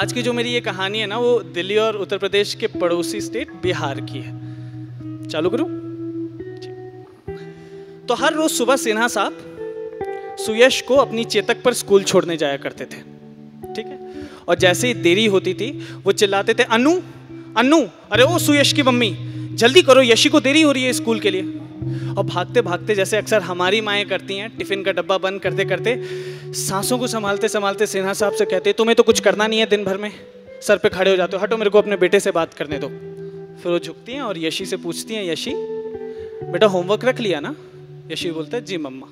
आज की जो मेरी ये कहानी है ना, वो दिल्ली और उत्तर प्रदेश के पड़ोसी स्टेट बिहार की है। चालू करूँ? तो हर रोज सुबह सिन्हा साहब सुयश को अपनी चेतक पर स्कूल छोड़ने जाया करते थे, ठीक है? और जैसे ही देरी होती थी, वो चिल्लाते थे अनु अनु अरे ओ सुयश की मम्मी, जल्दी करो, यशी को देरी हो रही है स्कूल के लिए। और भागते भागते जैसे अक्सर हमारी माएँ करती हैं, टिफ़िन का डब्बा बंद करते करते सांसों को संभालते संभालते सिन्हा साहब से कहते, तुम्हें तो कुछ करना नहीं है दिन भर में, सर पे खड़े हो जाते हो, हटो मेरे को अपने बेटे से बात करने दो। फिर वो झुकती हैं और यशी से पूछती हैं, यशी, बेटा होमवर्क रख लिया ना? यशी बोलता है, जी मम्मा।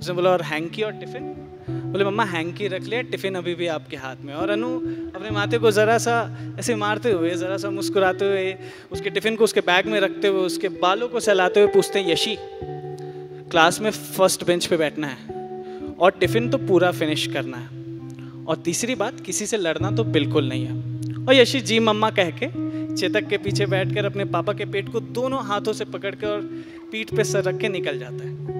उसने बोला, और हैंकी और टिफ़िन? बोले, मम्मा हैंकी रख लिया, टिफ़िन अभी भी आपके हाथ में और अनु अपने माथे को ज़रा सा ऐसे मारते हुए, ज़रा सा मुस्कुराते हुए, उसके टिफ़िन को उसके बैग में रखते हुए, उसके बालों को सहलाते हुए पूछते हैं, यशी, क्लास में फ़र्स्ट बेंच पे बैठना है और टिफ़िन तो पूरा फिनिश करना है और तीसरी बात, किसी से लड़ना तो बिल्कुल नहीं है। और यशी, जी, मम्मा, कह के चेतक के पीछे बैठकर अपने पापा के पेट को दोनों हाथों से पकड़ के और पीठ पे सर रख के निकल जाता है।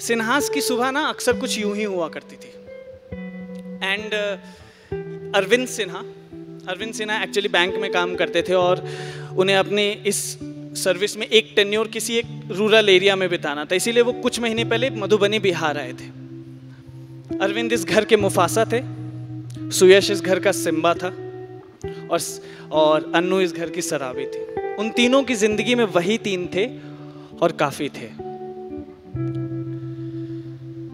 सिन्हास की सुबह ना अक्सर कुछ यूँ ही हुआ करती थी। And Arvind Sinha Arvind Sinha actually bank में काम करते थे और उन्हें अपने इस सर्विस में एक टेन्योर किसी एक रूरल एरिया में बिताना था। इसीलिए वो कुछ महीने पहले मधुबनी बिहार आए थे। अरविंद इस घर के मुफासा थे, सुयश इस घर का सिम्बा था और और अन्नू इस घर की शराबी थी। उन तीनों की ज़िंदगी में वही तीन थे और काफ़ी थे।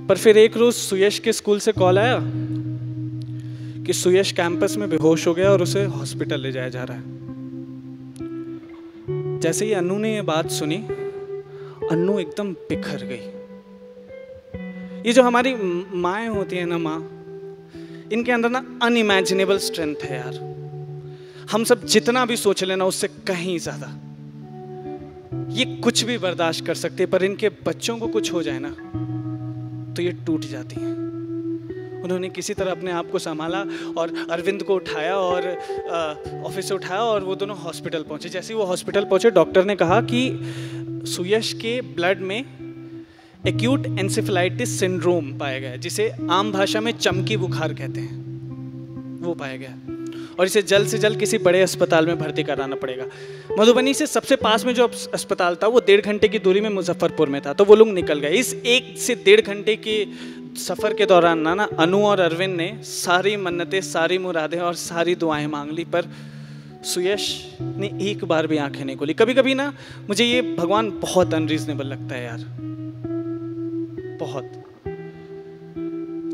पर फिर एक रोज सुयश के स्कूल से कॉल आया कि सुयश कैंपस में बेहोश हो गया और उसे हॉस्पिटल ले जाया जा रहा है। जैसे ही अनु ने ये बात सुनी अनु एकदम बिखर गई। ये जो हमारी माए होती है ना माँ, इनके अंदर ना अनइमेजिनेबल स्ट्रेंथ है यार। हम सब जितना भी सोच लेना उससे कहीं ज़्यादा। ये कुछ भी बर्दाश्त कर सकते पर इनके बच्चों को कुछ हो जाए ना तो ये टूट जाती हैं। उन्होंने किसी तरह अपने आप को संभाला और अरविंद को उठाया और ऑफ़िस से उठाया और वो दोनों हॉस्पिटल पहुँचे। जैसे वो हॉस्पिटल पहुँचे डॉक्टर ने कहा कि सुयश के ब्लड में एक्यूट एंसेफलाइटिस सिंड्रोम पाया गया जिसे आम भाषा में चमकी बुखार कहते हैं। वो पाया गया। और इसे जल्द से जल्द किसी बड़े अस्पताल में भर्ती कराना पड़ेगा। मधुबनी से सबसे पास में जो अस्पताल था, वो डेढ़ घंटे की दूरी में मुजफ्फरपुर में था तो वो लोग निकल गए। इस एक से डेढ़ घंटे के सफ़र के दौरान ना ना, अनु और अरविंद ने सारी मन्नतें, सारी मुरादें और सारी दुआएँ मांग ली, पर सुयश ने एक बार भी आँखें नहीं खोली। कभी कभी ना, मुझे ये भगवान बहुत अनरीजनेबल लगता है यार। बहुत।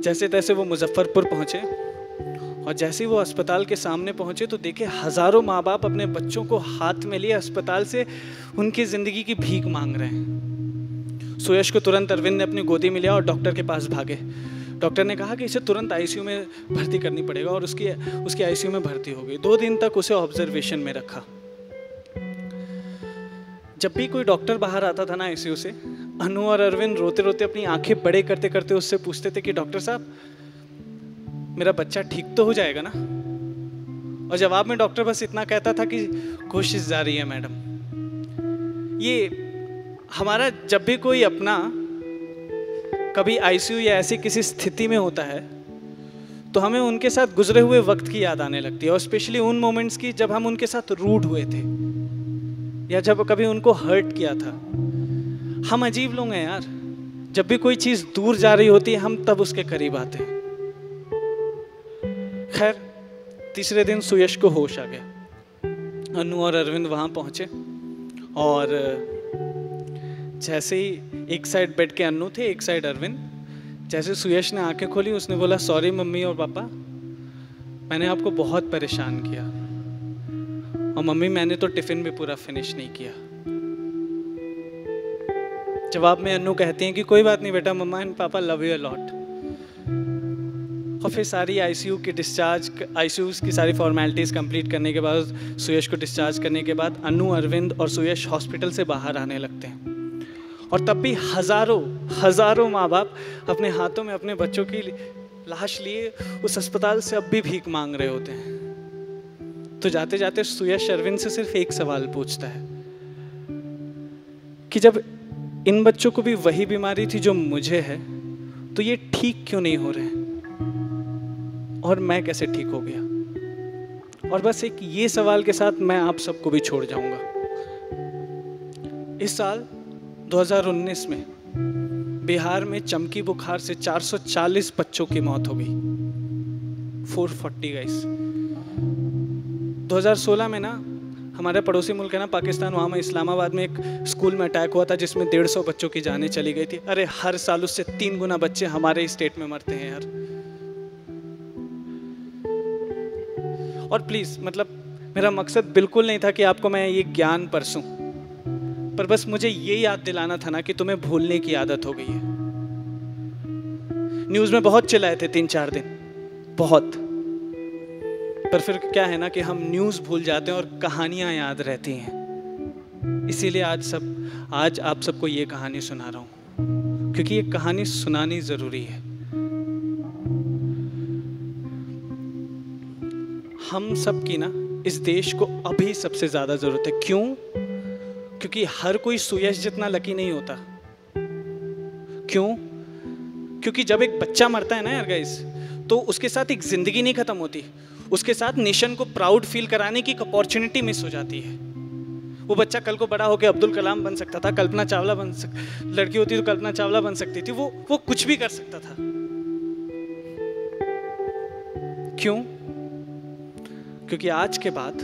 जैसे तैसे वो मुजफ्फरपुर पहुँचे और जैसे ही वो अस्पताल के सामने पहुँचे तो देखे हज़ारों माँ बाप अपने बच्चों को हाथ में लिए अस्पताल से उनकी ज़िंदगी की भीख मांग रहे हैं। सुयश को तुरंत अरविंद ने अपनी गोदी में लिया और डॉक्टर के पास भागे। डॉक्टर ने कहा कि इसे तुरंत आईसीयू में भर्ती करनी पड़ेगा और उसकी उसकी आईसीयू में भर्ती हो गई। दो दिन तक उसे ऑब्जर्वेशन में रखा। जब भी कोई डॉक्टर बाहर आता था ना आईसीयू से, अनु और अरविंद रोते रोते अपनी आँखें बड़े करते करते उससे पूछते थे कि डॉक्टर साहब मेरा बच्चा ठीक तो हो जाएगा ना? और जवाब में डॉक्टर बस इतना कहता था कि कोशिश जारी है, मैडम। ये हमारा जब भी कोई अपना कभी आईसीयू या ऐसी किसी स्थिति में होता है तो हमें उनके साथ गुजरे हुए वक्त की याद आने लगती है, और स्पेशली उन मोमेंट्स की जब हम उनके साथ रूड हुए थे, या जब कभी उनको हर्ट किया था। हम अजीब लोग हैं यार। जब भी कोई चीज़ दूर जा रही होती है, हम तब उसके करीब आते हैं। खैर, तीसरे दिन सुयश को होश आ गया। अनु और अरविंद वहाँ पहुँचे और, जैसे ही एक साइड बैठ के अनु थे, एक साइड अरविंद, जैसे सुयश ने आँखें खोली, उसने बोला सॉरी मम्मी और पापा, मैंने आपको बहुत परेशान किया और मम्मी, मैंने तो टिफ़िन भी पूरा फिनिश नहीं किया। जवाब में अनु कहती हैं कि, कोई बात नहीं बेटा, mama and papa love you lot और फिर सारी आईसीयू की डिस्चार्ज आईसीयू की सारी फॉर्मेलिटीज़ कंप्लीट करने के बाद, सुयश को डिस्चार्ज करने के बाद, अनु, अरविंद और सुयश हॉस्पिटल से बाहर आने लगते हैं। और तब भी हज़ारों हज़ारों माँ बाप अपने हाथों में अपने बच्चों की लाश लिए उस अस्पताल से अब भी भीख मांग रहे होते हैं। तो जाते जाते सुयश अरविंद से सिर्फ़ एक सवाल पूछता है कि जब इन बच्चों को भी वही बीमारी थी जो मुझे है तो ये ठीक क्यों नहीं हो रहे? और मैं कैसे ठीक हो गया? और बस एक ये सवाल के साथ मैं आप सबको भी छोड़ जाऊँगा। इस साल 2019 में बिहार में चमकी बुखार से 440 बच्चों की मौत हो गई। 440 गाइस 2016 में ना, हमारे पड़ोसी मुल्क है ना, पाकिस्तान, वहाँ में इस्लामाबाद में एक स्कूल में अटैक हुआ था, जिसमें डेढ़ सौ बच्चों की जानें चली गई थी। अरे, हर साल उससे तीन गुना बच्चे हमारे स्टेट में मरते हैं यार। और प्लीज़ मतलब मेरा मकसद बिल्कुल नहीं था कि आपको मैं ये ज्ञान परसूं, पर बस मुझे ये याद दिलाना था ना कि तुम्हें भूलने की आदत हो गई है। न्यूज़ में बहुत चिल्लाए थे तीन चार दिन, बहुत। पर फिर क्या है ना कि हम न्यूज़ भूल जाते हैं और कहानियाँ याद रहती हैं। इसीलिए आज सब, आज आप सबको ये कहानी सुना रहा हूँ, क्योंकि ये कहानी सुनानी ज़रूरी है। हम सब की ना, इस देश को अभी सबसे ज़्यादा ज़रूरत है। क्यों? क्योंकि हर कोई सुयश जितना लकी नहीं होता। क्यों? क्योंकि जब एक बच्चा मरता है ना यार गाइस तो उसके साथ एक ज़िंदगी नहीं ख़त्म होती। उसके साथ नेशन को प्राउड फील कराने की एक अपॉर्चुनिटी मिस हो जाती है। वो बच्चा कल को बड़ा होकर अब्दुल कलाम बन सकता था, कल्पना चावला बन सक, लड़की होती तो कल्पना चावला बन सकती थी, वो वो कुछ भी कर सकता था। क्यों? क्योंकि आज के बाद,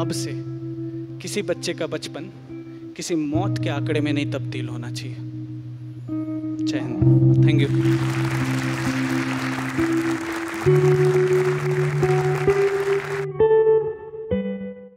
अब से, किसी बच्चे का बचपन, किसी मौत के आंकड़े में नहीं तब्दील होना चाहिए। चैन थैंक यू